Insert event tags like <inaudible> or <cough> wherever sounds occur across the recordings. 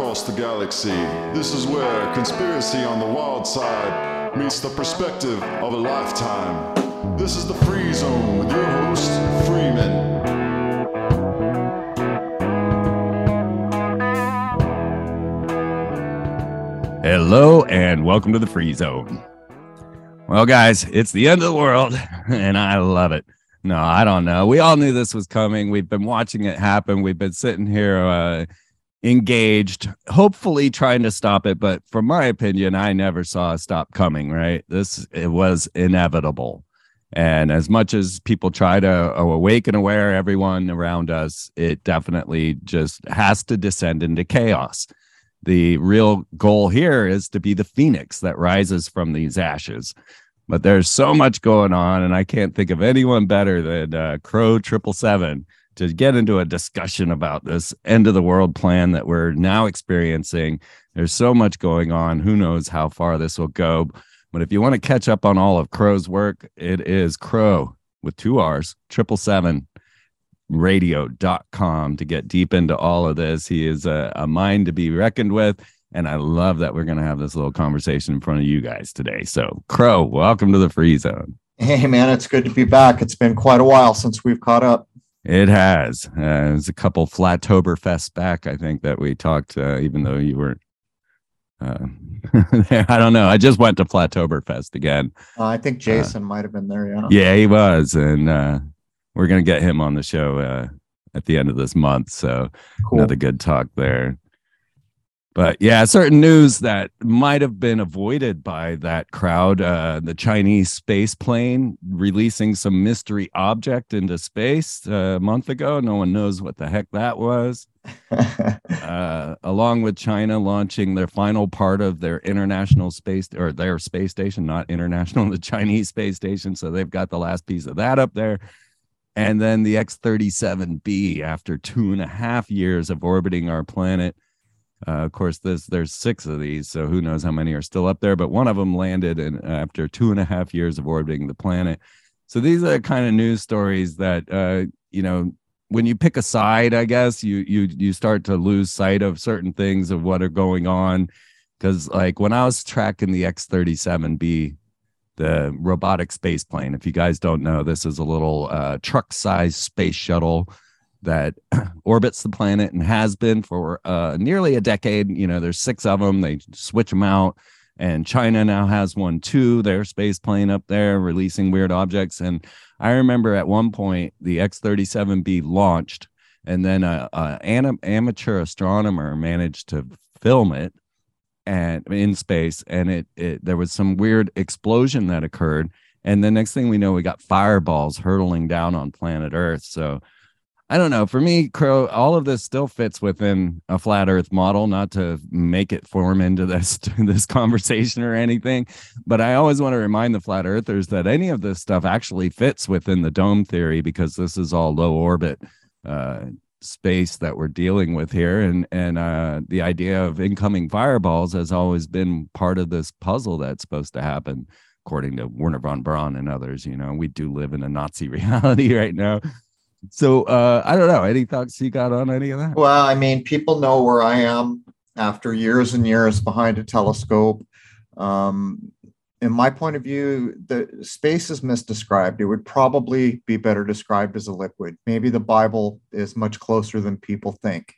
across the galaxy. This is where conspiracy on the wild side meets the perspective of a lifetime. This is the Free Zone with your host, Freeman. Hello and welcome to the Free Zone. Well, guys, it's the end of the world <laughs> and I love it. No, I don't know. We all knew this was coming. We've been watching it happen. We've been sitting here uh, engaged, hopefully trying to stop it. But from my opinion, I never saw a stop coming, right? This it was inevitable. And as much as people try to awaken aware everyone around us, it definitely just has to descend into chaos. The real goal here is to be the phoenix that rises from these ashes. But there's so much going on, and I can't think of anyone better than uh, Crow Triple Seven to get into a discussion about this end of the world plan that we're now experiencing. There's so much going on. Who knows how far this will go? But if you want to catch up on all of Crow's work, it is Crow with two R's, triple seven radio.com to get deep into all of this. He is a, a mind to be reckoned with. And I love that we're going to have this little conversation in front of you guys today. So, Crow, welcome to the free zone. Hey, man, it's good to be back. It's been quite a while since we've caught up. It has. Uh, it's a couple Flattober Fest back, I think, that we talked, uh, even though you weren't. Uh, <laughs> I don't know. I just went to Flattober Fest again. Uh, I think uh, Jason might have been there. Yeah. Yeah, he was. And uh, we're going to get him on the show at the end of this month. So, cool. another good talk there. But yeah, certain news that might have been avoided by that crowd. Uh, the Chinese space plane releasing some mystery object into space uh, a month ago. No one knows what the heck that was. <laughs> uh, along with China launching their final part of their international space or their space station, not international, <laughs> the Chinese space station. So they've got the last piece of that up there. And then the X 37B, after two and a half years of orbiting our planet uh, of course, there's there's six of these, so who knows how many are still up there. But one of them landed and after two and a half years of orbiting the planet. So these are the kind of news stories that uh, you know when you pick a side, I guess you you you start to lose sight of certain things of what are going on. Because like when I was tracking the X-37B, the robotic space plane, if you guys don't know, this is a little uh, truck-sized space shuttle that <clears throat> orbits the planet and has been for uh, nearly a decade. You know, there's six of them. They switch them out, and China now has one too. Their space plane up there releasing weird objects. And I remember at one point the X-37B launched, and then a, a an amateur astronomer managed to film it and in space, and it, it there was some weird explosion that occurred. And the next thing we know, we got fireballs hurtling down on planet Earth. So I don't know. For me, Crow, all of this still fits within a flat Earth model. Not to make it form into this <laughs> this conversation or anything, but I always want to remind the flat Earthers that any of this stuff actually fits within the dome theory because this is all low orbit uh, space that we're dealing with here, and and uh, the idea of incoming fireballs has always been part of this puzzle that's supposed to happen, according to Wernher von Braun and others. You know, we do live in a Nazi <laughs> reality right now so uh, I don't know. Any thoughts you got on any of that? Well, I mean, people know where I am after years and years behind a telescope. Um, in my point of view, the space is misdescribed. It would probably be better described as a liquid. Maybe the Bible is much closer than people think.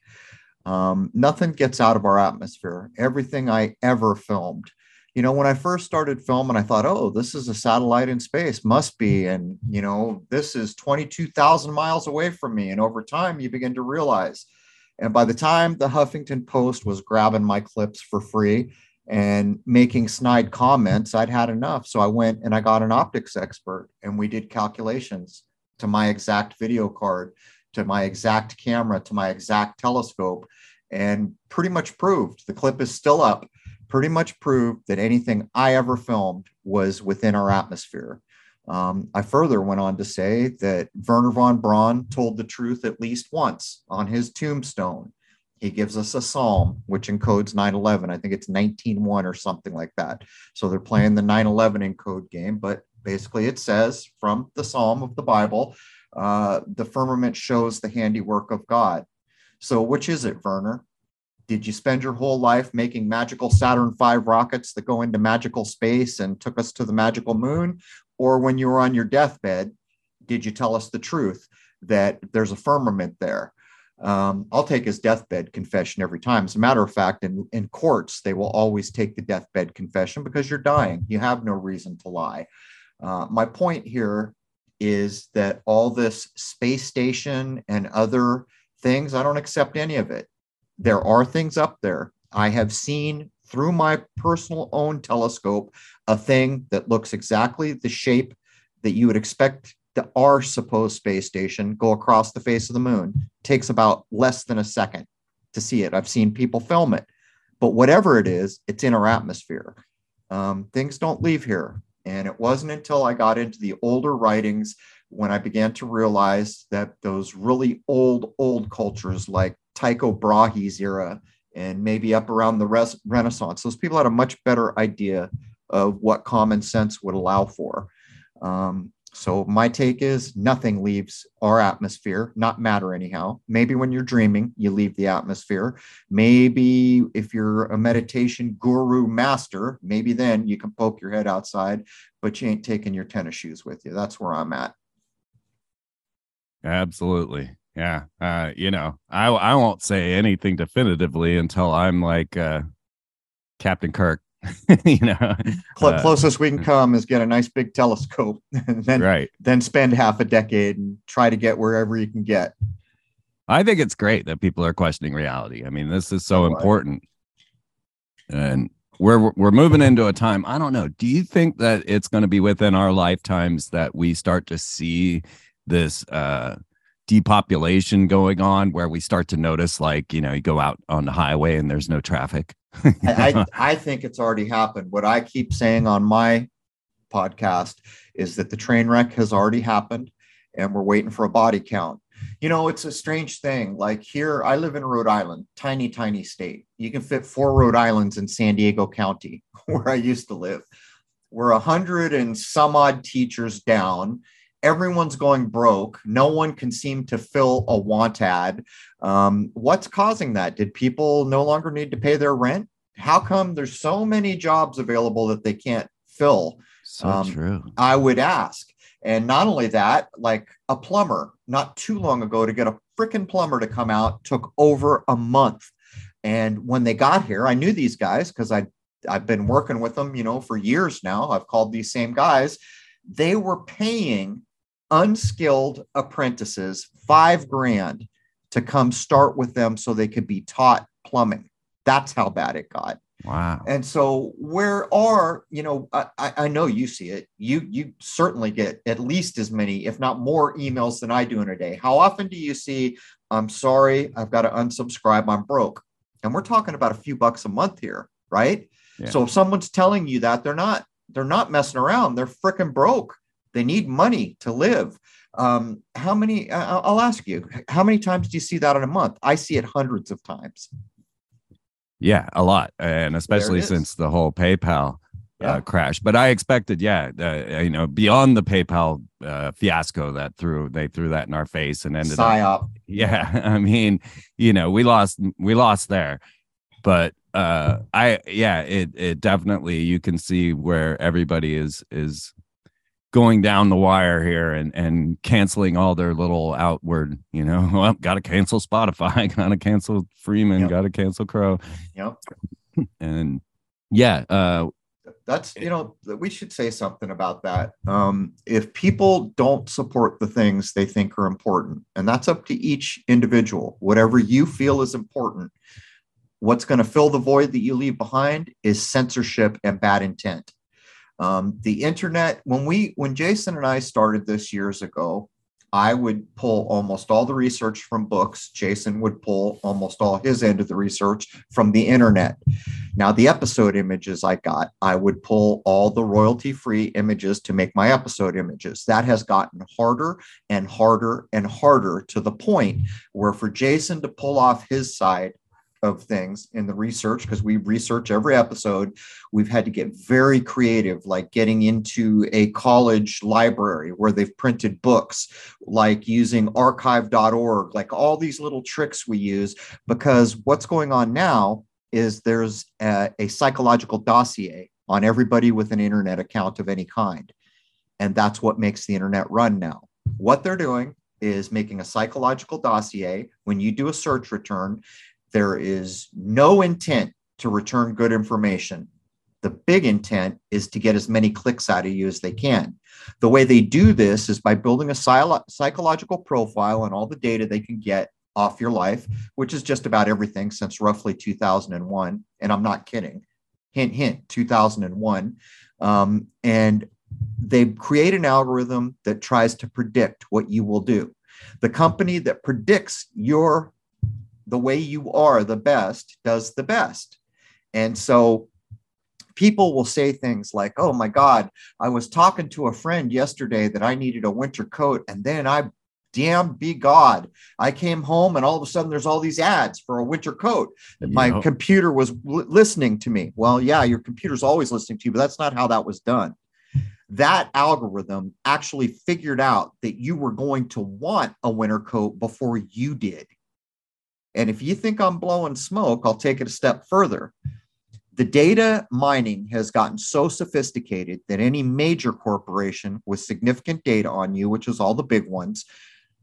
Um, nothing gets out of our atmosphere. Everything I ever filmed you know, when I first started filming, I thought, oh, this is a satellite in space, must be. Mm. And, you know, this is 22,000 miles away from me. And over time, you begin to realize. And by the time the Huffington Post was grabbing my clips for free and making snide comments, I'd had enough. So I went and I got an optics expert and we did calculations to my exact video card, to my exact camera, to my exact telescope, and pretty much proved the clip is still up pretty much proved that anything I ever filmed was within our atmosphere. Um, I further went on to say that Wernher von Braun told the truth at least once on his tombstone. He gives us a psalm which encodes 9/11. I think it's 19:1 or something like that. So they're playing the 9/11 encode game, but basically it says from the psalm of the Bible, uh, the firmament shows the handiwork of God. So which is it, Wernher? Did you spend your whole life making magical Saturn V rockets that go into magical space and took us to the magical moon? Or when you were on your deathbed, did you tell us the truth that there's a firmament there? Um, I'll take his deathbed confession every time. As a matter of fact, in, in courts, they will always take the deathbed confession because you're dying. You have no reason to lie. Uh, my point here is that all this space station and other things, I don't accept any of it. There are things up there. I have seen through my personal own telescope a thing that looks exactly the shape that you would expect the our supposed space station go across the face of the moon. takes about less than a second to see it. I've seen people film it, but whatever it is, it's in our atmosphere. Um, things don't leave here. And it wasn't until I got into the older writings when I began to realize that those really old, old cultures like Tycho Brahe's era and maybe up around the res- Renaissance, those people had a much better idea of what common sense would allow for. Um, so my take is nothing leaves our atmosphere, not matter anyhow. Maybe when you're dreaming, you leave the atmosphere. Maybe if you're a meditation guru master, maybe then you can poke your head outside, but you ain't taking your tennis shoes with you. That's where I'm at. Absolutely. Yeah. Uh, you know, I I won't say anything definitively until I'm like uh Captain Kirk <laughs> you know, uh, closest we can come is get a nice big telescope, <laughs> and then right. then spend half a decade and try to get wherever you can get. I think it's great that people are questioning reality. I mean, this is so oh, important, and we're we're moving into a time. I don't know. Do you think that it's going to be within our lifetimes that we start to see this uh, depopulation going on, where we start to notice, like you know, you go out on the highway and there's no traffic? <laughs> I, I think it's already happened. What I keep saying on my podcast is that the train wreck has already happened and we're waiting for a body count. You know, it's a strange thing. Like here, I live in Rhode Island, tiny, tiny state. You can fit four Rhode Islands in San Diego County, <laughs> where I used to live. We're a hundred and some odd teachers down everyone's going broke. No one can seem to fill a want ad. Um, what's causing that? Did people no longer need to pay their rent? How come there's so many jobs available that they can't fill? So um, true. I would ask. And not only that, like a plumber, not too long ago, to get a freaking plumber to come out took over a month. And when they got here, I knew these guys because I I've been working with them, you know, for years now. I've called these same guys. They were paying unskilled apprentices five grand to come start with them so they could be taught plumbing. That's how bad it got. Wow. And so where are, you know, I, I know you see it. You you certainly get at least as many, if not more, emails than I do in a day. How often do you see, I'm sorry, I've got to unsubscribe, I'm broke? And we're talking about a few bucks a month here, right? Yeah. So if someone's telling you that, they're not, they're not messing around, they're freaking broke. They need money to live. Um, how many? I'll ask you. How many times do you see that in a month? I see it hundreds of times. Yeah, a lot, and especially since the whole PayPal uh, yeah. uh, crash. But I expected, yeah, uh, you know, beyond the PayPal uh, fiasco that threw they threw that in our face and ended Psyop. up. <laughs> Yeah, I mean, you know, we lost we lost there, but uh i yeah it it definitely you can see where everybody is is going down the wire here and and canceling all their little outward, you know, <laughs> well, got to cancel Spotify, <laughs> got to cancel Freeman, yep. got to cancel Crow. Yep. <laughs> And yeah, uh that's you know we should say something about that um, if people don't support the things they think are important and that's up to each individual whatever you feel is important what's going to fill the void that you leave behind is censorship and bad intent um, the internet, when we when Jason and I started this years ago, I would pull almost all the research from books. Jason would pull almost all his end of the research from the internet. Now, the episode images I got, I would pull all the royalty free images to make my episode images. That has gotten harder and harder and harder to the point where for Jason to pull off his side, of things in the research because we research every episode. We've had to get very creative, like getting into a college library where they've printed books, like using archive.org, like all these little tricks we use. Because what's going on now is there's a, a psychological dossier on everybody with an internet account of any kind. And that's what makes the internet run now. What they're doing is making a psychological dossier. When you do a search return, there is no intent to return good information. The big intent is to get as many clicks out of you as they can. The way they do this is by building a psychological profile and all the data they can get off your life, which is just about everything since roughly 2001. And I'm not kidding. Hint, hint, 2001. Um, and they create an algorithm that tries to predict what you will do. The company that predicts your the way you are the best does the best. And so people will say things like, "Oh my god, I was talking to a friend yesterday that I needed a winter coat and then I damn be God. I came home and all of a sudden there's all these ads for a winter coat. Yep. My computer was listening to me. Well, yeah, your computer's always listening to you, but that's not how that was done that algorithm actually figured out that you were going to want a winter coat before you did. And if you think I'm blowing smoke, I'll take it a step further. The data mining has gotten so sophisticated that any major corporation with significant data on you, which is all the big ones,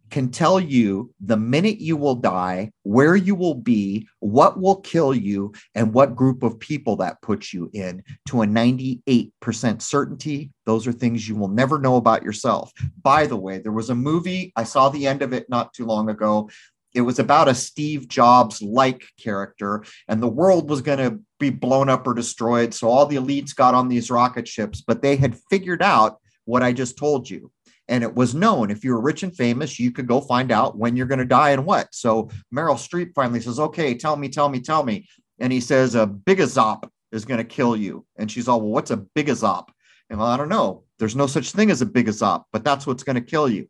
can tell you the minute you will die, where you will be, what will kill you, and what group of people that puts you in to a 98% certainty. Those are things you will never know about yourself. By the way, there was a movie, I saw the end of it not too long ago. It was about a Steve Jobs like character, and the world was going to be blown up or destroyed. So all the elites got on these rocket ships, but they had figured out what I just told you and it was known if you were rich and famous, you could go find out when you're going to die and what. So Meryl Streep finally says, "Okay, tell me, tell me, tell me," and he says, "A bigazop is going to kill you," and she's all, "Well, what's a bigazop?" And well, I don't know. There's no such thing as a bigazop, but that's what's going to kill you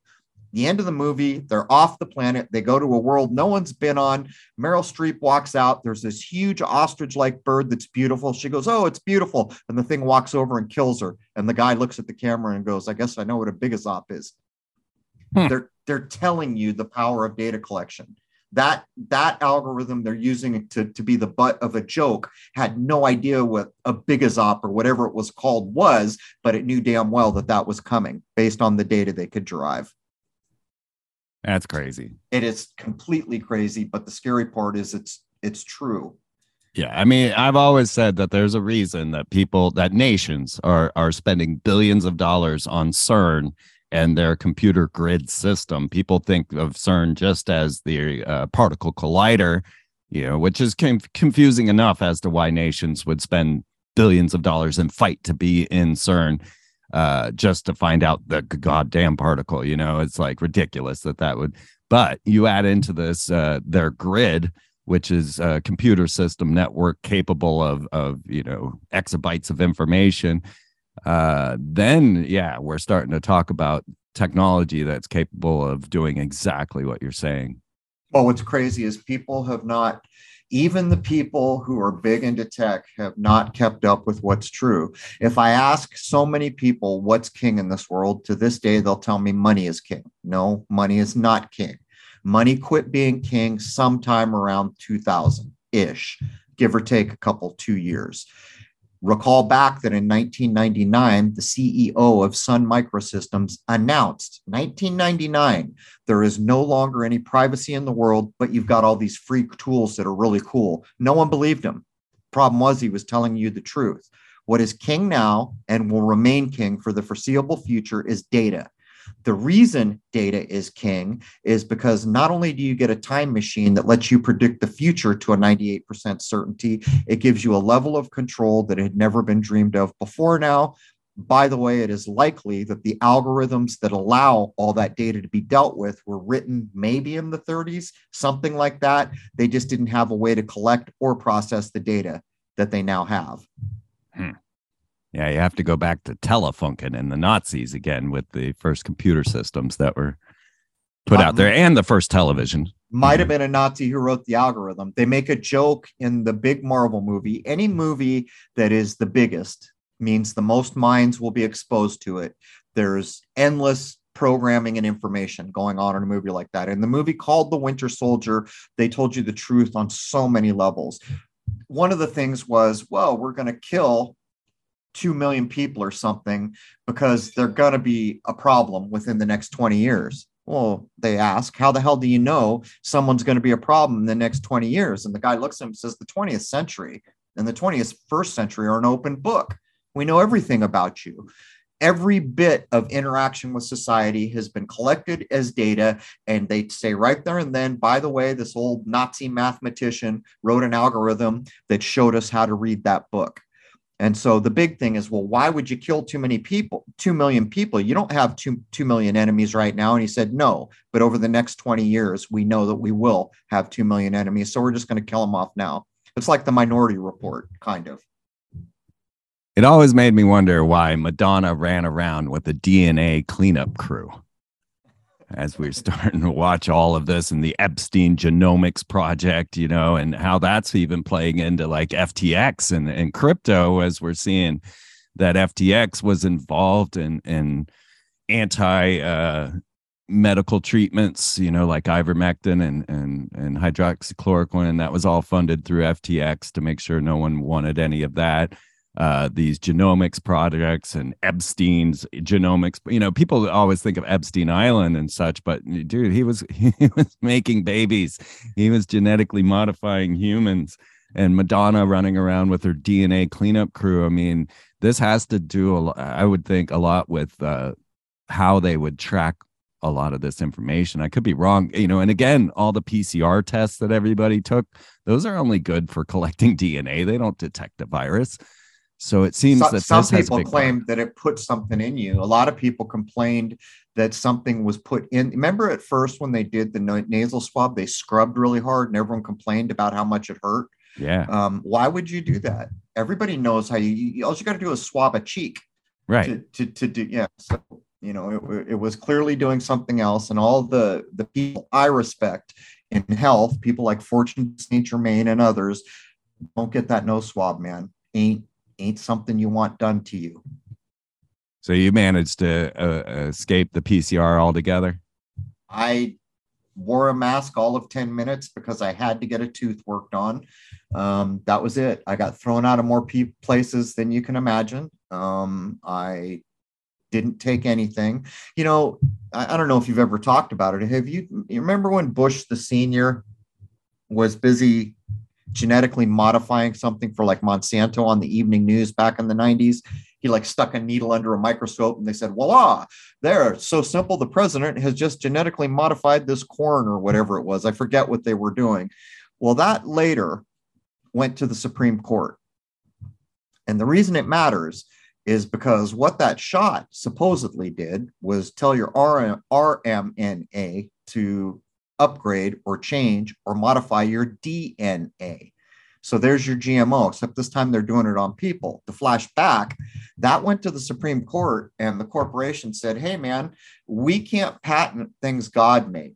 the end of the movie, they're off the planet. They go to a world no one's been on. Meryl Streep walks out. There's this huge ostrich like bird that's beautiful. She goes, Oh, it's beautiful. And the thing walks over and kills her. And the guy looks at the camera and goes, I guess I know what a bigazop is. Hmm. They're, they're telling you the power of data collection. That that algorithm they're using to, to be the butt of a joke had no idea what a bigazop or whatever it was called was, but it knew damn well that that was coming based on the data they could derive. That's crazy. It is completely crazy, but the scary part is it's it's true. Yeah, I mean, I've always said that there's a reason that people that nations are are spending billions of dollars on CERN and their computer grid system. People think of CERN just as the uh, particle collider, you know, which is confusing enough as to why nations would spend billions of dollars and fight to be in CERN uh, just to find out the goddamn particle. You know, it's like ridiculous that that would. But you add into this uh, their grid, which is a computer system network capable of of you know exabytes of information. Uh, then yeah, we're starting to talk about technology that's capable of doing exactly what you're saying. Well, what's crazy is people have not even the people who are big into tech have not kept up with what's true. If I ask so many people what's king in this world, to this day, they'll tell me money is king. No, money is not king. Money quit being king sometime around 2000 ish, give or take a couple, two years. Recall back that in 1999, the CEO of Sun Microsystems announced 1999 there is no longer any privacy in the world, but you've got all these free tools that are really cool. No one believed him. Problem was, he was telling you the truth. What is king now and will remain king for the foreseeable future is data. The reason data is king is because not only do you get a time machine that lets you predict the future to a 98% certainty, it gives you a level of control that had never been dreamed of before now. By the way, it is likely that the algorithms that allow all that data to be dealt with were written maybe in the 30s, something like that. They just didn't have a way to collect or process the data that they now have. Hmm. Yeah, you have to go back to Telefunken and the Nazis again with the first computer systems that were put out there and the first television. might have mm-hmm. been a Nazi who wrote the algorithm. They make a joke in the big Marvel movie. Any movie that is the biggest means the most minds will be exposed to it. There's endless programming and information going on in a movie like that. In the movie called The Winter Soldier, they told you the truth on so many levels. One of the things was, well, we're going to kill 2 million people or something because they're going to be a problem within the next 20 years. Well, they ask, how the hell do you know someone's going to be a problem in the next 20 years? And the guy looks at him and says, the 20th century and the 21st century are an open book. We know everything about you. Every bit of interaction with society has been collected as data. And they say right there and then, by the way, this old Nazi mathematician wrote an algorithm that showed us how to read that book. And so the big thing is, well, why would you kill too many people, 2 million people? You don't have two, 2 million enemies right now. And he said, no, but over the next 20 years, we know that we will have 2 million enemies. So we're just going to kill them off now. It's like the minority report, kind of. It always made me wonder why Madonna ran around with a DNA cleanup crew as we're <laughs> starting to watch all of this and the Epstein genomics project, you know, and how that's even playing into like FTX and, and crypto as we're seeing that FTX was involved in in anti uh, medical treatments, you know, like ivermectin and and and hydroxychloroquine. That was all funded through FTX to make sure no one wanted any of that uh, these genomics projects and Epstein's genomics. You know, people always think of Epstein Island and such, but dude, he was <laughs> he was making babies. He was genetically modifying humans. And Madonna running around with her DNA cleanup crew. I mean, this has to do a I would think a lot with uh, how they would track a lot of this information. I could be wrong, you know. And again, all the PCR tests that everybody took, those are only good for collecting <laughs> DNA. They don't detect a virus. So it seems some, that some people claim that it put something in you. A lot of people complained that something was put in. Remember at first when they did the nasal swab, they scrubbed really hard and everyone complained about how much it hurt. Yeah. Um, why would you do that? Everybody knows how you, you all you got to do is swab a cheek. Right. To, to, to do, yeah. So, you know, it, it was clearly doing something else. And all the, the people I respect in health, people like Fortune St. Germain and others, don't get that nose swab, man. Ain't ain't something you want done to you. So you managed to uh, escape the PCR altogether? I wore a mask all of 10 minutes because I had to get a tooth worked on. Um, that was it. I got thrown out of more pe- places than you can imagine. Um, I didn't take anything. You know, I, I, don't know if you've ever talked about it. Have you, you remember when Bush the senior was busy genetically modifying something for like Monsanto on the evening news back in the 90s. He like stuck a needle under a microscope and they said, voila, there, so simple. The president has just genetically modified this corn or whatever it was. I forget what they were doing. Well, that later went to the Supreme Court. And the reason it matters is because what that shot supposedly did was tell your RMNA to upgrade or change or modify your DNA. So there's your GMO, except this time they're doing it on people. The flashback that went to the Supreme Court, and the corporation said, Hey, man, we can't patent things God made.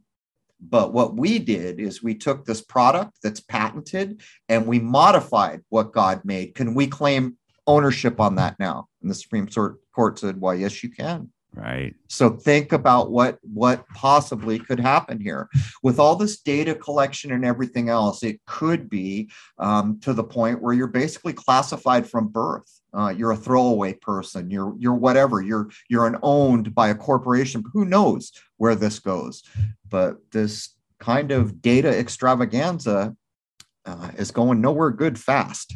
But what we did is we took this product that's patented and we modified what God made. Can we claim ownership on that now? And the Supreme Court said, Well, yes, you can. Right. So think about what what possibly could happen here with all this data collection and everything else. It could be um, to the point where you're basically classified from birth. Uh, you're a throwaway person. You're you're whatever. You're you're an owned by a corporation. Who knows where this goes? But this kind of data extravaganza uh, is going nowhere good fast.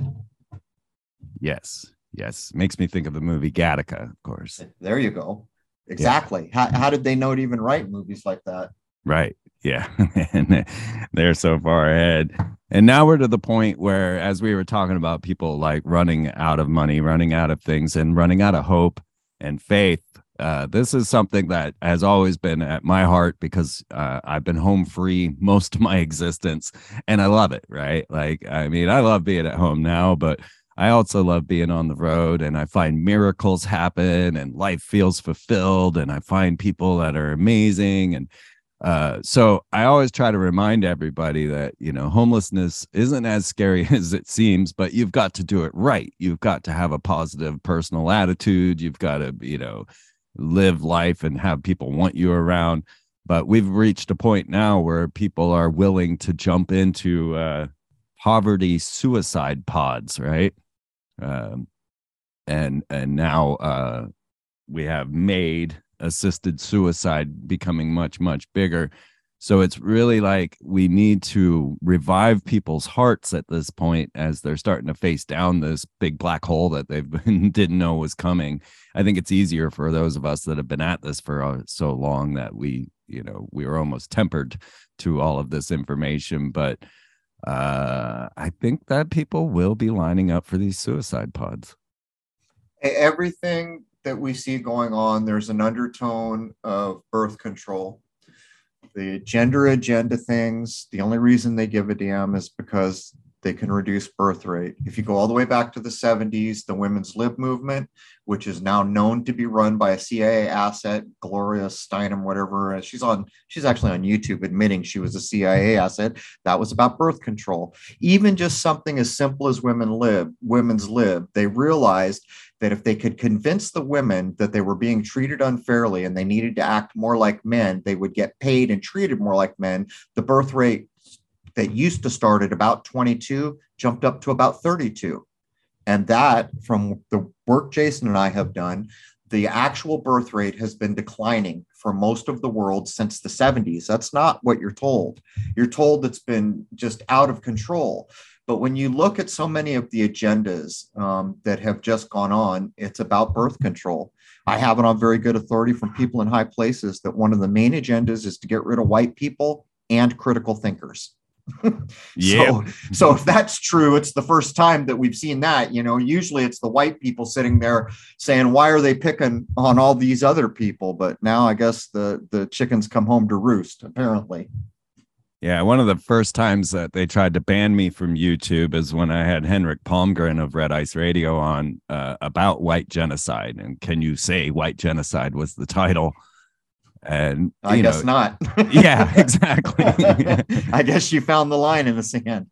Yes. Yes. Makes me think of the movie Gattaca, of course. There you go. Exactly. Yeah. How, how did they know to even write movies like that? Right. Yeah. <laughs> and they're so far ahead. And now we're to the point where, as we were talking about people like running out of money, running out of things, and running out of hope and faith. Uh, this is something that has always been at my heart because uh, I've been home free most of my <laughs> existence and I love it. Right. Like, I mean, I love being at home now, but I also love being on the road and I find miracles happen and life feels fulfilled and I find people that are amazing and Uh, so I always try to remind everybody that you know homelessness isn't as scary <laughs> as it seems, but you've got to do it right. You've got to have a positive personal attitude. You've got to you know live life and have people want you around. But we've reached a point now where people are willing to jump into uh, poverty suicide pods, right? Um, and and now uh, we have made assisted suicide becoming much much bigger so it's really like we need to revive people's hearts at this point as they're starting to face down this big black hole that they've <laughs> didn't know was coming. I think it's easier for those of us that have been at this for uh, so long that we, you know, we were almost tempered to all of this information. But uh, I think that people will be lining up for these suicide pods. Everything that we see going on, there's an undertone of birth control. The gender agenda things, the only reason they give a damn is because they can reduce birth rate. If you go all the way back to the 70s, the women's lib movement, which is now known to be run by a CIA asset, Gloria Steinem, whatever. Uh, she's on, she's actually on YouTube admitting she was a CIA asset. That was about birth control. Even just something as simple as women lib, women's lib, they realized that if they could convince the women that they were being treated unfairly and they needed to act more like men, they would get paid and treated more like men. The birth rate that used to start at about 22 jumped up to about 32. And that, from the work Jason and I have done, the actual birth rate has been declining for most of the world since the 70s. That's not what you're told. You're told it's been just out of control. But when you look at so many of the agendas um, that have just gone on, it's about birth control. I have it on very good authority from people in high places that one of the main agendas is to get rid of white people and critical thinkers <laughs> yeah. So, so if that's true, it's the first time that we've seen that. You know, usually it's the white people sitting there saying, "Why are they picking on all these other people?" But now I guess the the chickens come home to roost. Apparently. Yeah, one of the first times that they tried to ban me from YouTube is when I had Henrik Palmgren of Red Ice Radio on uh, about white genocide. And can you say white genocide was the title? And I guess know, not. <laughs> yeah, <laughs> exactly. I guess you found the line in the sand.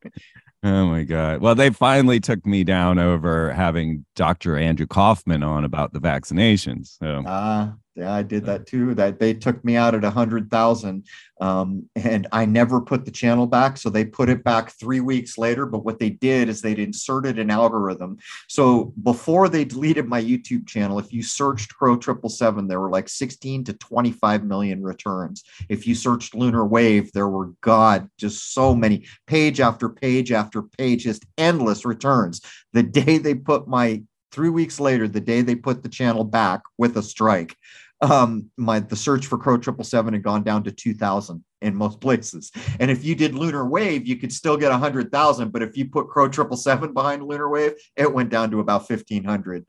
Oh my God. Well, they finally took me down over having Dr. Andrew Kaufman on about the vaccinations. So uh, yeah, I did that too. That they took me out at a hundred thousand, um, and I never put the channel back. So they put it back three weeks later. But what they did is they'd inserted an algorithm. So before they deleted my YouTube channel, if you searched Crow Triple Seven, there were like sixteen to twenty-five million returns. If you searched Lunar Wave, there were God just so many page after page after page, just endless returns. The <laughs> day they put my three weeks later, the day they put the channel back with a strike, um, my the search for Crow Triple Seven had gone down to two thousand in most places. And if you did Lunar Wave, you could still get a hundred thousand. But if you put Crow Triple Seven behind Lunar Wave, it went down to about fifteen hundred.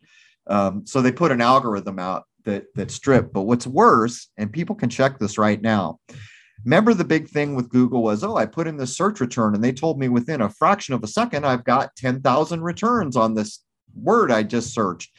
Um, so they put an algorithm out that that stripped. But what's worse, and people can check this right now. Remember the big thing with Google was, oh, I put in the search return and they told me within a fraction of a second I've got 10,000 returns on this word I just searched.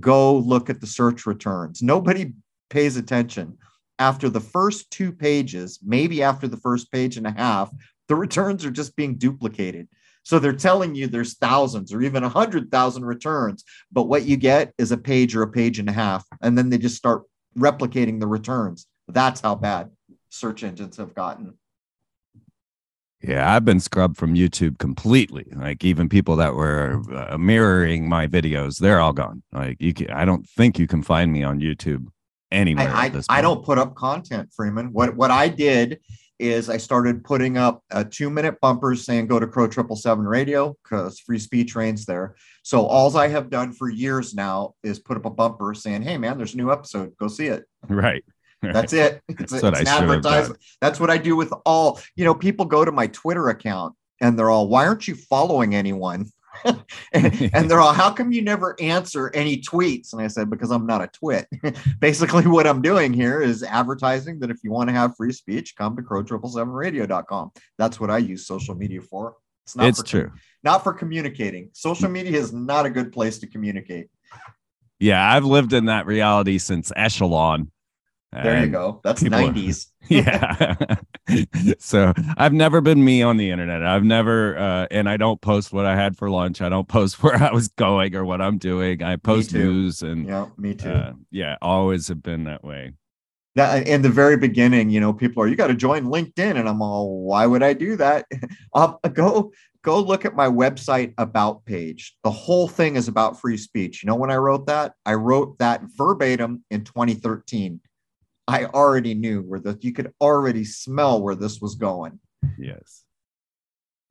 Go look at the search returns. Nobody pays attention, after the first two pages, maybe after the first page and a half, the <laughs> returns are just being duplicated. So they're telling you there's thousands or even a hundred thousand returns, but what you get is a page or a page and a half, and then they just start replicating the returns. That's how bad search engines have gotten. Yeah, I've been scrubbed from YouTube completely. Like even people that were uh, mirroring my videos, they're all gone. Like you, can, I don't think you can find me on YouTube anywhere. I, I, I, don't put up content, Freeman. What what I did is I started putting up a two minute bumpers saying go to Crow Triple Seven Radio because free speech reigns there. So all I have done for years now is put up a bumper saying, "Hey man, there's a new episode. Go see it." Right. That's it. It's, <laughs> That's, it's an advertisement. That's what I do with all. You know, people go to my Twitter account and they're all, "Why aren't you following anyone?" And, <laughs> and, they're all, how come you never answer any tweets? And I said, because I'm not a twit. <laughs> Basically, what I'm doing here is advertising that if you want to have free speech, come to crrow777radio.com. That's what I use social media for. It's not it's for, true. Not for communicating. Social mm. media is not a good place to communicate. Yeah, I've lived in that reality since Echelon. There you go. That's people- 90s. <laughs> yeah. <laughs> so I've never been me on the internet. I've never, uh, and I don't post what I had for lunch. I don't post <laughs> where I was going or what I'm doing. I post news and Yeah, me too. uh, yeah, always have been that way. that in the very beginning, you know, people are you got to join LinkedIn, and I'm all, why would I do that? <laughs> um, go go look at my website about page. The whole thing is about free speech. You know, when I wrote that, I wrote that verbatim in 2013. I already knew where the you could already smell where this was going Yes.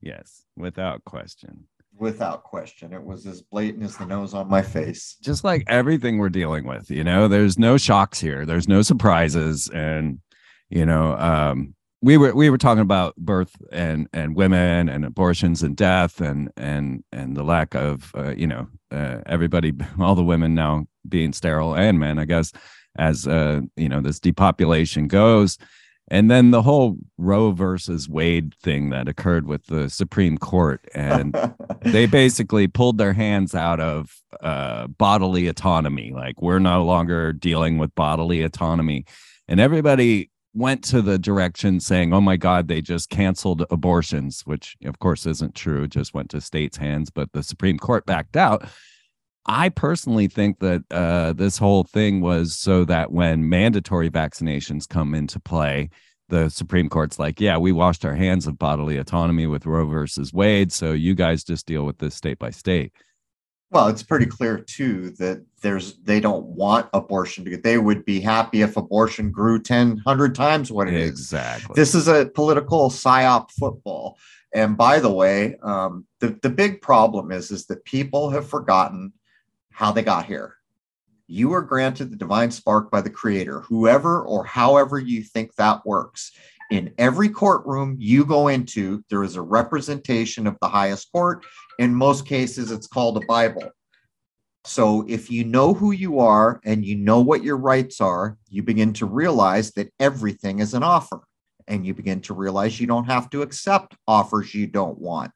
Yes, without question. without question. It was as blatant as the nose on my face. Just like everything we're dealing with, you know, there's no shocks here. There's no surprises. And, you know, um, we were we were talking about birth and and women and abortions and death and and and the lack of uh, you know uh, everybody <laughs> all the women now being sterile and men I guess as uh, you know this depopulation goes and then the whole Roe versus Wade thing that occurred with the Supreme Court and <laughs> they basically pulled their hands out of uh, bodily autonomy. Like we're no longer dealing with bodily autonomy, and everybody went to the direction saying, "Oh my God, they just canceled abortions," which of course isn't true. It just went to states' hands, but the Supreme Court backed out. I personally think that uh, this whole thing was so that when mandatory vaccinations come into play, the Supreme Court's like, yeah, we washed our hands of bodily autonomy with Roe versus Wade. So you guys just deal with this state by state. Well, it's pretty clear too that there's they don't want abortion to get. they would be happy if abortion grew ten hundred times what it is. Exactly. This is a political psyop football. And by the way, um, the, the big problem is, is that people have forgotten how they got here. You are granted the divine spark by the creator, whoever or however you think that works. In every courtroom you go into, there is a representation of the highest court. In most cases, it's called a Bible. So if you know who you are and you know what your rights are, you begin to realize that everything is an offer and you begin to realize you don't have to accept offers you don't want.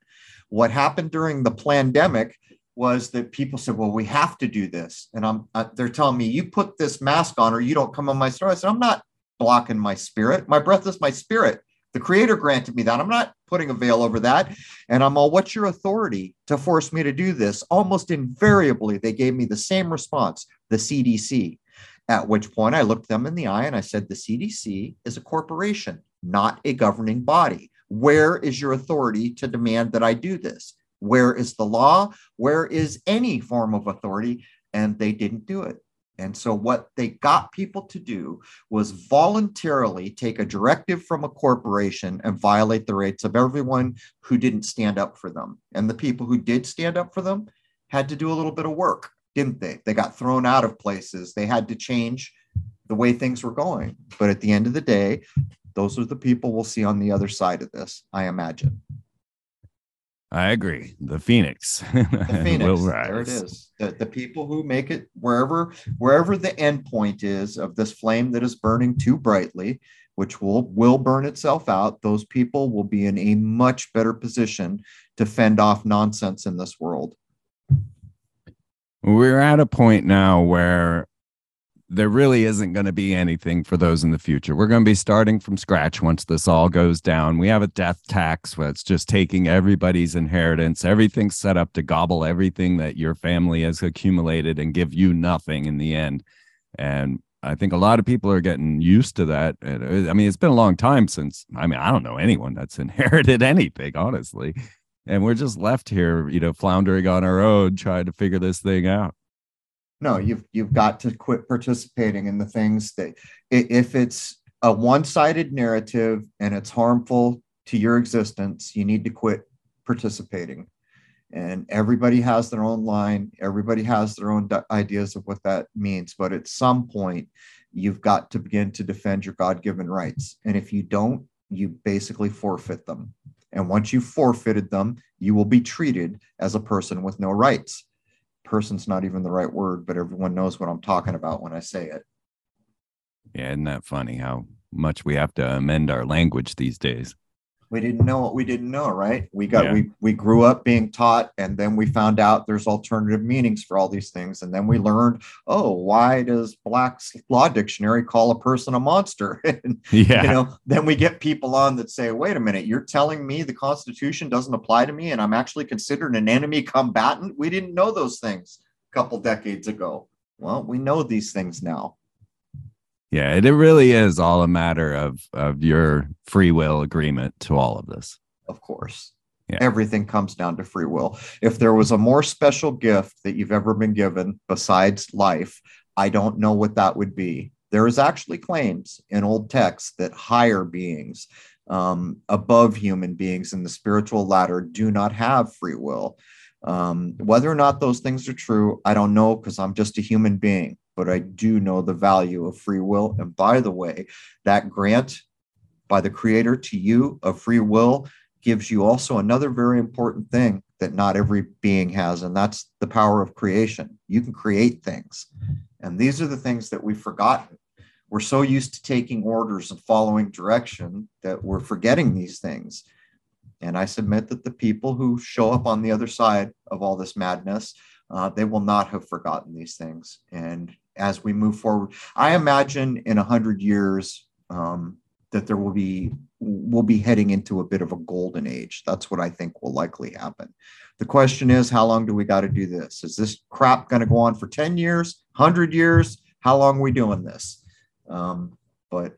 What happened during the pandemic was that people said, "Well, we have to do this," and I'm uh, they're telling me, "You put this mask on, or you don't come on my store." I said, "I'm not blocking my spirit. My breath is my spirit. The Creator granted me that. I'm not putting a veil over that." And I'm all, "What's your authority to force me to do this?" Almost invariably, they gave me the same response: the CDC. At which point, I looked them in the eye and I said, "The CDC is a corporation, not a governing body." Where is your authority to demand that I do this? Where is the law? Where is any form of authority? And they didn't do it. And so, what they got people to do was voluntarily take a directive from a corporation and violate the rights of everyone who didn't stand up for them. And the people who did stand up for them had to do a little bit of work, didn't they? They got thrown out of places, they had to change the way things were going. But at the end of the day, those are the people we'll see on the other side of this, I imagine. I agree. The Phoenix. The <laughs> Phoenix, will there it rise. is. The, the people who make it wherever wherever the end point is of this flame that is burning too brightly, which will will burn itself out, those people will be in a much better position to fend off nonsense in this world. We're at a point now where there really isn't going to be anything for those in the future. We're going to be starting from scratch once this all goes down. We have a death tax that's just taking everybody's inheritance. Everything's set up to gobble everything that your family has accumulated and give you nothing in the end. And I think a lot of people are getting used to that. Uh, I mean, it's been a long time since, I mean, I don't know anyone that's <laughs> inherited anything, honestly. And we're just left here, you know, floundering on our own, trying to figure this thing out. No, you've you've got to quit participating in the things that if it's a one-sided narrative and it's harmful to your existence, you need to quit participating. And everybody has their own line, everybody has their own ideas of what that means, but at some point you've got to begin to defend your God-given rights. And if you don't, you basically forfeit them. And once you've forfeited them, you will be treated as a person with no rights person's not even the right word, but everyone knows what I'm talking about when I say it. Yeah, isn't that funny how much we have to amend our language these days? We didn't know what we didn't know right? We got yeah. we we grew up being taught and then we found out there's alternative meanings for all these things and then we learned oh why does black's law dictionary call a person a monster? <laughs> And yeah. you know then we get people on that say wait a minute you're telling me the constitution doesn't apply to me and i'm actually considered an enemy combatant? We didn't know those things a couple decades ago. Well we know these things now yeah it, it really is all a matter of of your free will agreement to all of this. Of course. Yeah. everything comes down to free will. If there was a more special gift that you've ever been given besides life i don't know what that would be. There is actually claims in old texts that higher beings um, above human beings in the spiritual ladder do not have free will. Um, whether or not those things are true i don't know because i'm just a human being but I do know the value of free will. And by the way, that grant by the creator to you of free will gives you also another very important thing that not every being has, and that's the power of creation. You can create things. And these are the things that we've forgotten. We're so used to taking orders and following direction that we're forgetting these things. And I submit that the people who show up on the other side of all this madness, uh, they will not have forgotten these things. And as we move forward. I imagine in a hundred years um, that there will be we'll be heading into a bit of a golden age. That's what I think will likely happen. The question is, how long do we got to do this? Is this crap going to go on for 10 years, 100 years? How long are we doing this? Um, but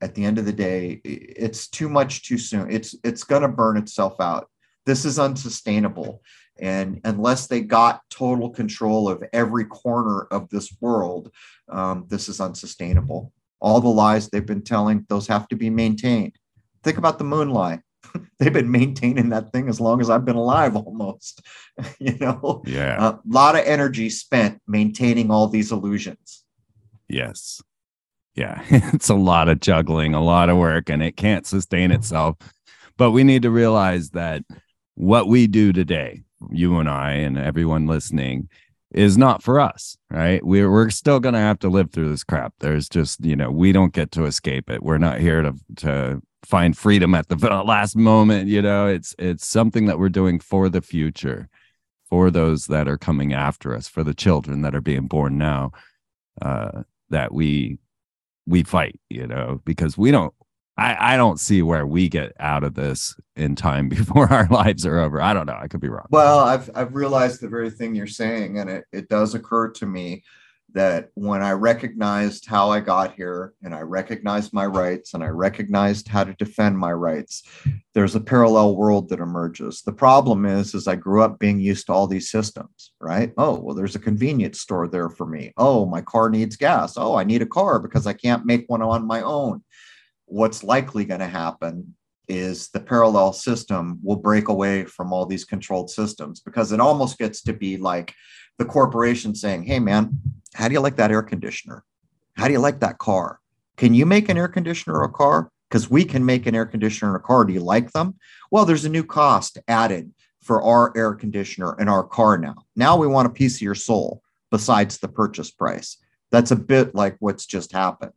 at the end of the day, it's too much too soon. It's it's going to burn itself out. This is unsustainable. And unless they got total control of every corner of this world, um, this is unsustainable. All the lies they've been telling, those have to be maintained. Think about the moon lie. <laughs> they've been maintaining that thing as long as I've been alive <laughs> almost. <laughs> you know? Yeah. A lot of energy spent maintaining all these illusions. Yes. Yeah. it's a lot of juggling, a lot of work, and it can't sustain itself. But we need to realize that what we do today, you and I and everyone listening is not for us, right? We're we're still gonna have to live through this crap. There's just you know we don't get to escape it. We're not here to to find freedom at the <laughs> last moment. You know, it's it's something that we're doing for the future, for those that are coming after us, for the children that are being born now. Uh, that we we fight, you know, because we don't I, I don't see where we get out of this in time <laughs> before our lives are over. I don't know. I could be wrong. Well, I've I've realized the very thing you're saying, and it, it does occur to me that when I recognized how I got here and I recognized my rights and I recognized how to defend my rights, there's a parallel world that emerges. The problem is, is I grew up being used to all these systems, right? Oh, well, there's a convenience store there for me. Oh, my car needs gas. Oh, I need a car because I can't make one on my own what's likely going to happen is the parallel system will break away from all these controlled systems because it almost gets to be like the corporation saying, Hey, man, how do you like that air conditioner? How do you like that car? Can you make an air conditioner or a car? Because we can make an air conditioner and a car. Do you like them? Well, there's a new cost added for our air conditioner and our car now. Now we want a piece of your soul besides the purchase price. That's a bit like what's just happened.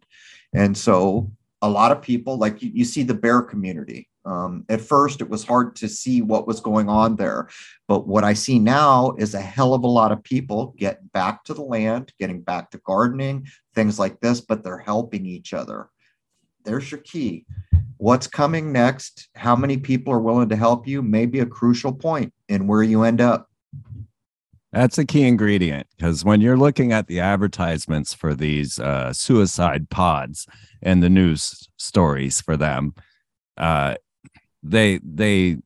And so a lot of people, like you, you see the bear community. Um, at first, it was hard to see what was going on there. But what I see now is a hell of a lot of people getting back to the land, getting back to gardening, things like this, but they're helping each other. There's your key. What's coming next? How many people are willing to help you may be a crucial point in where you end up. That's a key ingredient because when you're looking at the advertisements for these uh, suicide pods and the news stories for them, uh, they they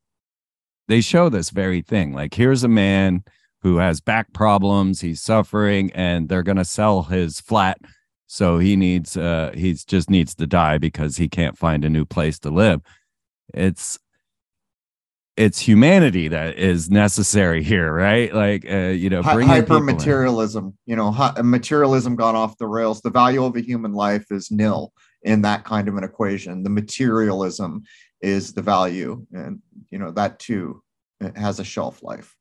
they show this very thing. Like here's a man who has back problems, he's suffering, and they're gonna sell his flat, so he needs uh, he just needs to die because he can't find a new place to live. It's it's humanity that is necessary here, right? Like, uh, you know, hyper materialism. You know, materialism gone off the rails. The value of a human life is nil in that kind of an equation. The materialism is the value, and you know that too has a shelf life.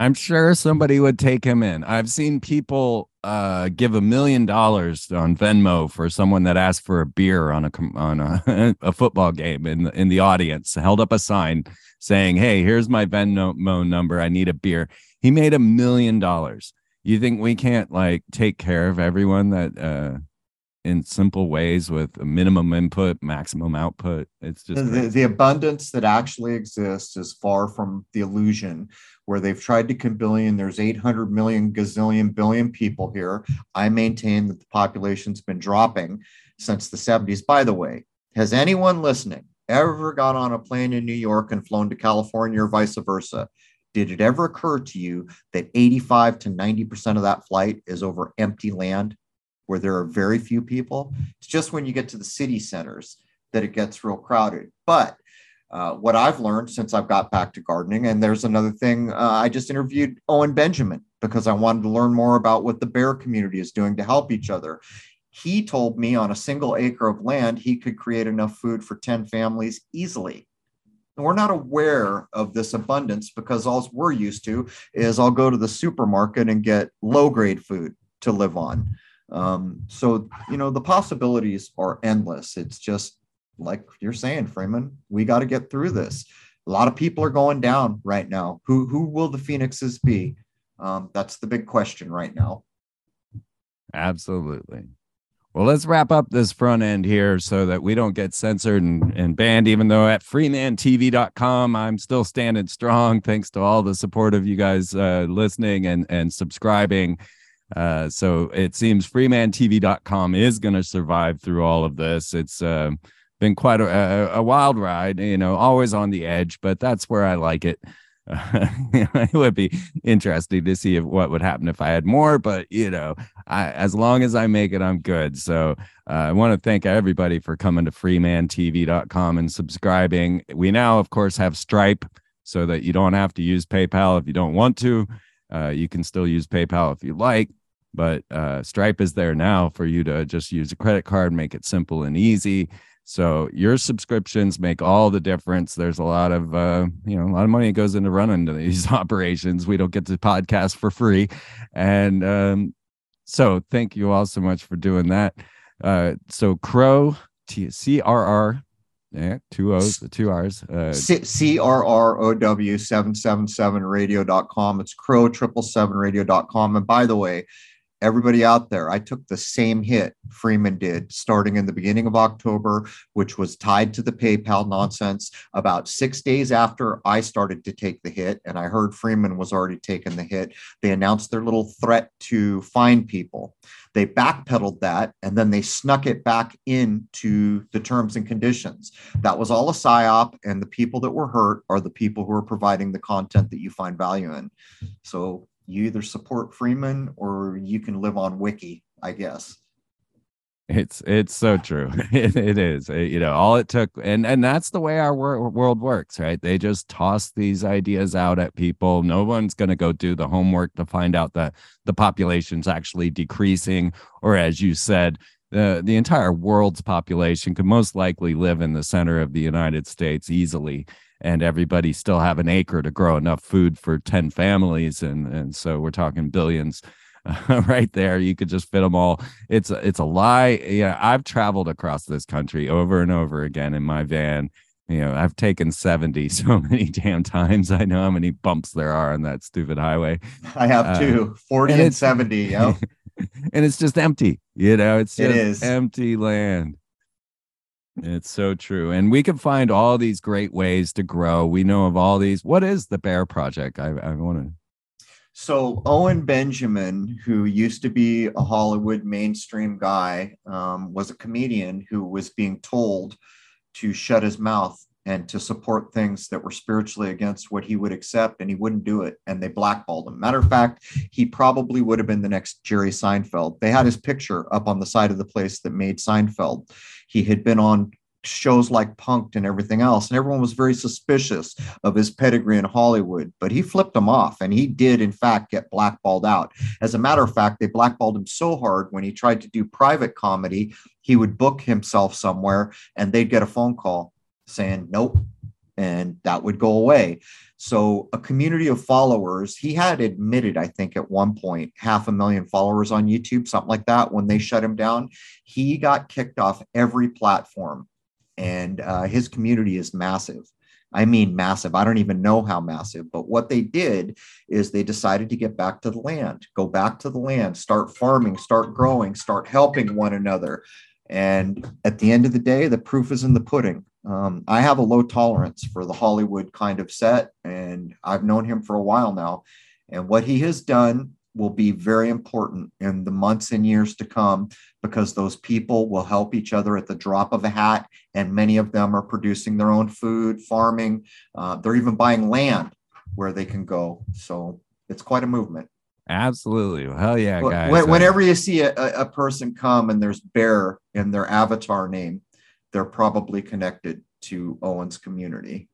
I'm sure somebody would take him in. I've seen people uh, give a million dollars on Venmo for someone that asked for a beer on a on a, <laughs> a football game in the, in the audience. Held up a sign saying, "Hey, here's my Venmo number. I need a beer." He made a million dollars. You think we can't like take care of everyone that uh, in simple ways with a minimum input, maximum output. It's just the, the, abundance that actually exists is far from the illusion where they've tried to billion. There's 800 million gazillion billion people here. I maintain that the population's been dropping since the 70s. By the way, has anyone listening ever got on a plane in New York and flown to California or vice versa? Did it ever occur to you that 85 to 90% of that flight is over empty land? where there are very few people. It's just when you get to the city centers that it gets real crowded. But uh, what I've learned since I've got back to gardening, and there's another thing, uh, I just interviewed Owen Benjamin because I wanted to learn more about what the bear community is doing to help each other. He told me on a single acre of land, he could create enough food for 10 families easily. And we're not aware of this abundance because all we're used to is I'll go to the supermarket and get low grade food to live on. Um, so, you know, the possibilities are endless. It's just like you're saying, Freeman, we got to get through this. A lot of people are going down right now. Who, who will the Phoenixes be? Um, that's the big question right now. Absolutely. Well, let's wrap up this front end here so that we don't get censored and, and banned, even though at freemantv.com, I'm still standing strong. Thanks to all the support of you guys uh, listening and, and subscribing. Uh, so it seems freemantv.com is going to survive through all of this. It's uh, been quite a, a, wild ride, you know, always on the edge, but that's where I like it. <laughs> It would be interesting to see if, what would happen if I had more, but you know, I, as long as I make it, I'm good. So uh, I want to thank everybody for coming to freemantv.com and subscribing. We now, of course, have Stripe so that you don't have to use PayPal if you don't want to. Uh, you can still use PayPal if you like but uh, Stripe is there now for you to just use a credit card, make it simple and easy. So your subscriptions make all the difference. There's a lot of uh, you know a lot of money that goes into running these <laughs> operations. We don't get to podcast for free, and um, so thank you all so much for doing that. Uh, so Crow T C R R yeah, two O's, two R's. Uh, C R R O W 777 radio.com. It's crow triple seven radio.com. And by the way, everybody out there, I took the same hit Freeman did starting in the beginning of October, which was tied to the PayPal nonsense. About six days after I started to take the hit, and I heard Freeman was already taking the hit, they announced their little threat to fine people. They backpedaled that and then they snuck it back into the terms and conditions. That was all a psyop, and the people that were hurt are the people who are providing the content that you find value in. So you either support Freeman or you can live on Wiki, I guess. It's it's so true. <laughs> it, it is. It, you know, all it took, and and that's the way our wor- world works, right? They just toss these ideas out at people. No one's going to go do the homework to find out that the population's actually decreasing, or as you said, the the entire world's population could most likely live in the center of the United States easily and everybody still have an acre to grow enough food for 10 families and and so we're talking billions uh, <laughs> right there. You could just fit them all. It's a, it's a lie. Yeah i've traveled across this country over and over again in my van. You know i've taken 70 <laughs> so many damn times. I know how many bumps there are on that stupid highway. I have uh, too 40 and, and 70 yeah <laughs> <laughs> and it's just empty you know it's just it is. empty land it's so true. And we can find all these great ways to grow. We know of all these. What is the Bear Project? I, I want to. So, Owen Benjamin, who used to be a Hollywood mainstream guy, um, was a comedian who was being told to shut his mouth and to support things that were spiritually against what he would accept, and he wouldn't do it. And they blackballed him. Matter of fact, he probably would have been the next Jerry Seinfeld. They had his picture up on the side of the place that made Seinfeld. He had been on shows like Punk'd and everything else, and everyone was very suspicious of his pedigree in Hollywood. But he flipped them off, and he did, in fact, get blackballed out. As a matter of fact, they blackballed him so hard when he tried to do private comedy, he would book himself somewhere, and they'd get a phone call saying, "Nope, and that would go away. So a community of followers, he had admitted, I think at one point, half a million followers on YouTube, something like that. When they shut him down, he got kicked off every platform, and uh, his community is massive. I mean, massive. I don't even know how massive, but what they did is they decided to get back to the land, go back to the land, start farming, start growing, start helping one another. And at the end of the day, the proof is in the pudding. Um, I have a low tolerance for the Hollywood kind of set, and I've known him for a while now. And what he has done will be very important in the months and years to come because those people will help each other at the drop of a hat. And many of them are producing their own food, farming. Uh, they're even buying land where they can go. So it's quite a movement. Absolutely. Hell yeah, guys. Whenever you see a, a person come and there's bear in their avatar name, they're probably connected to Owen's community.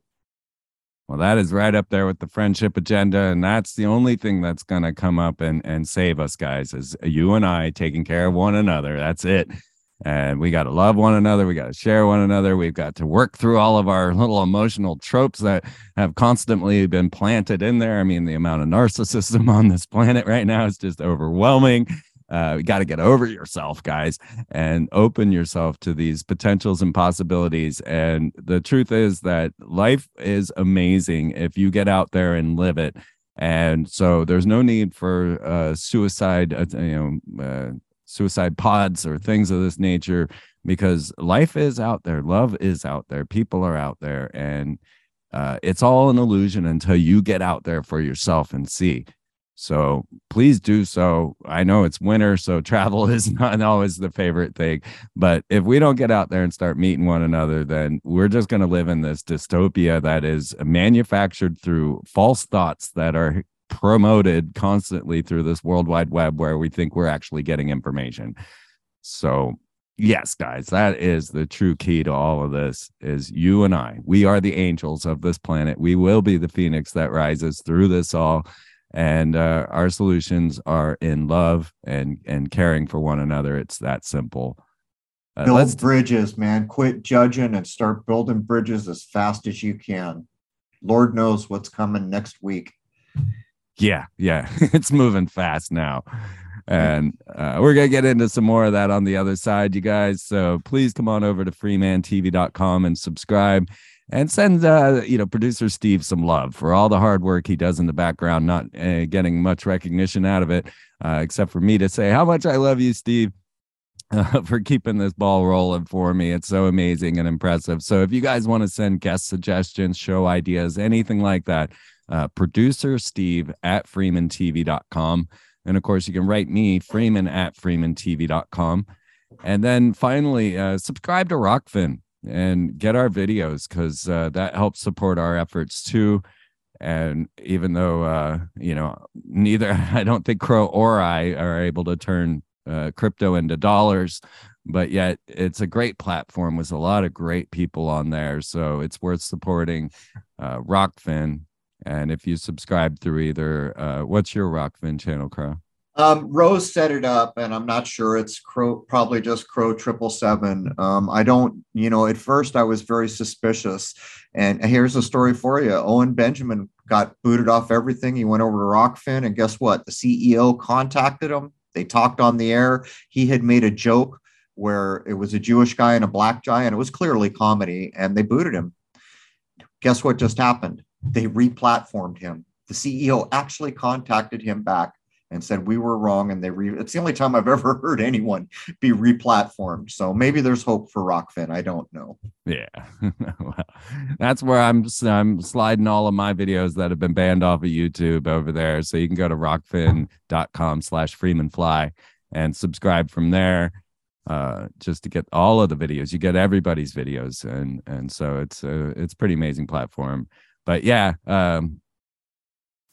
Well, that is right up there with the friendship agenda. And that's the only thing that's going to come up and, and save us, guys, is you and I taking care of one another. That's it. And we got to love one another. We got to share one another. We've got to work through all of our little emotional tropes that have constantly been planted in there. I mean, the amount of narcissism <laughs> on this planet right now is just overwhelming. Uh, you got to get over yourself, guys, and open yourself to these potentials and possibilities. And the truth is that life is amazing if you get out there and live it. And so there's no need for uh, suicide, uh, you know, uh, suicide pods or things of this nature because life is out there, love is out there, people are out there, and uh, it's all an illusion until you get out there for yourself and see. So please do so. I know it's winter, so <laughs> travel is not always the favorite thing. But if we don't get out there and start meeting one another, then we're just going to live in this dystopia that is manufactured through false thoughts that are promoted constantly through this world wide web where we think we're actually getting information. So yes guys that is the true key to all of this is you and i we are the angels of this planet we will be the phoenix that rises through this all and uh, our solutions are in love and and caring for one another. It's that simple. Uh, build bridges man. Quit judging and start building bridges as fast as you can. Lord knows what's coming next week. Yeah yeah. <laughs> It's moving fast now. And uh, we're gonna get into some more of that on the other side you guys. So please come on over to freemantv.com and subscribe and send uh, you know producer Steve some love for all the hard work he does in the background, not uh, getting much recognition out of it, uh, except for me to say how much I love you, Steve. <laughs> For keeping this ball rolling for me. It's so amazing and impressive. So, if you guys want to send guest suggestions, show ideas, anything like that, uh, producer Steve at freemantv.com. And of course, you can write me, Freeman at freemantv.com. And then finally, uh, subscribe to Rokfin and get our videos because uh, that helps support our efforts too. And even though uh, you know neither <laughs> I don't think Crow or I are able to turn uh, crypto into dollars, but yet it's a great platform with a lot of great people on there. So it's worth supporting uh, Rokfin. And if you subscribe through either, uh, what's your Rokfin channel, Crow? Um, Rose set it up, and I'm not sure it's Crow, probably just Crow triple seven. Um, I don't, you know, at first I was very suspicious. And here's a story for you: Owen Benjamin got booted off everything. He went over to Rokfin, and guess what? The CEO contacted him. They talked on the air. He had made a joke where it was a Jewish guy and a black guy, and it was clearly comedy, and they booted him. Guess what just happened? They replatformed him. The CEO actually contacted him back and said we were wrong and they re it's the only time i've <laughs> ever heard anyone be replatformed. So maybe there's hope for rokfin. I don't know. Yeah. <laughs> Well, that's where i'm i'm sliding all of my videos that have been banned off of youtube over there. So you can go to rokfin.com slash freemanfly and subscribe from there uh just to get all of the videos. You get everybody's videos and and so it's a it's pretty amazing platform. But yeah um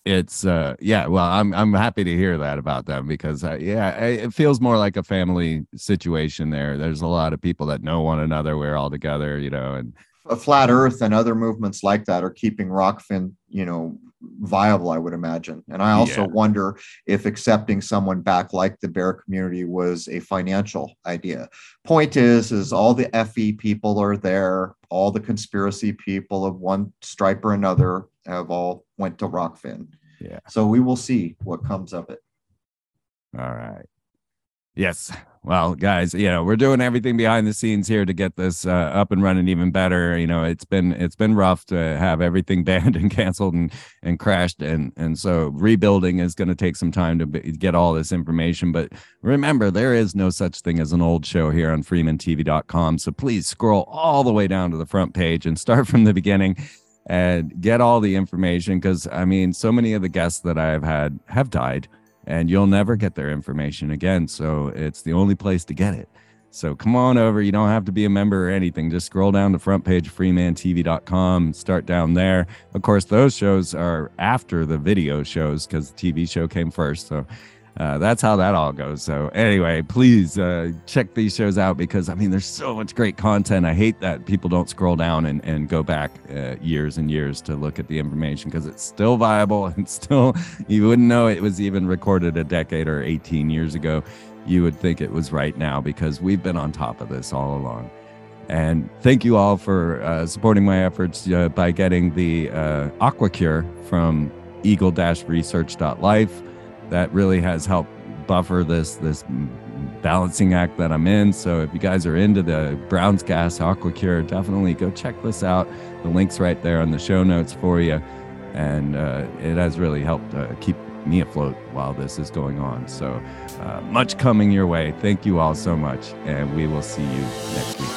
it's uh yeah well i'm i'm happy to hear that about them because uh, yeah it feels more like a family situation there there's a lot of people that know one another we're all together you know and a flat earth and other movements like that are keeping rokfin you know viable, I would imagine. And I also yeah. wonder if accepting someone back like the bear community was a financial idea. Point is, is all the FE people are there, all the conspiracy people of one stripe or another have all went to Rokfin. Yeah. So we will see what comes of it. All right. Yes. Well, guys, you know, we're doing everything behind the scenes here to get this uh, up and running even better. You know, it's been it's been rough to have everything <laughs> banned and canceled and and crashed and and so rebuilding is going to take some time to be, get all this information, but remember there is no such thing as an old show here on freemantv.com. So please scroll all the way down to the front page and start <laughs> from the beginning and get all the information cuz I mean, so many of the guests that I've had have died and you'll never get their information again. So it's the only place to get it. So come on over. You don't have to be a member or anything. Just scroll down the front page, freemantv.com, start down there. Of course, those shows are after the video shows because the TV show came first. So uh, that's how that all goes. So anyway, please uh, check these shows out because I mean, there's so much great content. I hate that people don't scroll down and, and go back uh, years and years to look at the information because it's still viable and <laughs> still you wouldn't know it was even recorded a decade or 18 years ago. You would think it was right now because we've been on top of this all along. And thank you all for uh, supporting my efforts uh, by getting the uh, AquaCure from eagle-research.life that really has helped buffer this this balancing act that I'm in. So if you guys are into the Brown's Gas AquaCure, definitely go check this out. The link's right there on the show notes for you, and uh, it has really helped uh, keep me afloat while this is going on. So uh, much coming your way. Thank you all so much, and we will see you next week.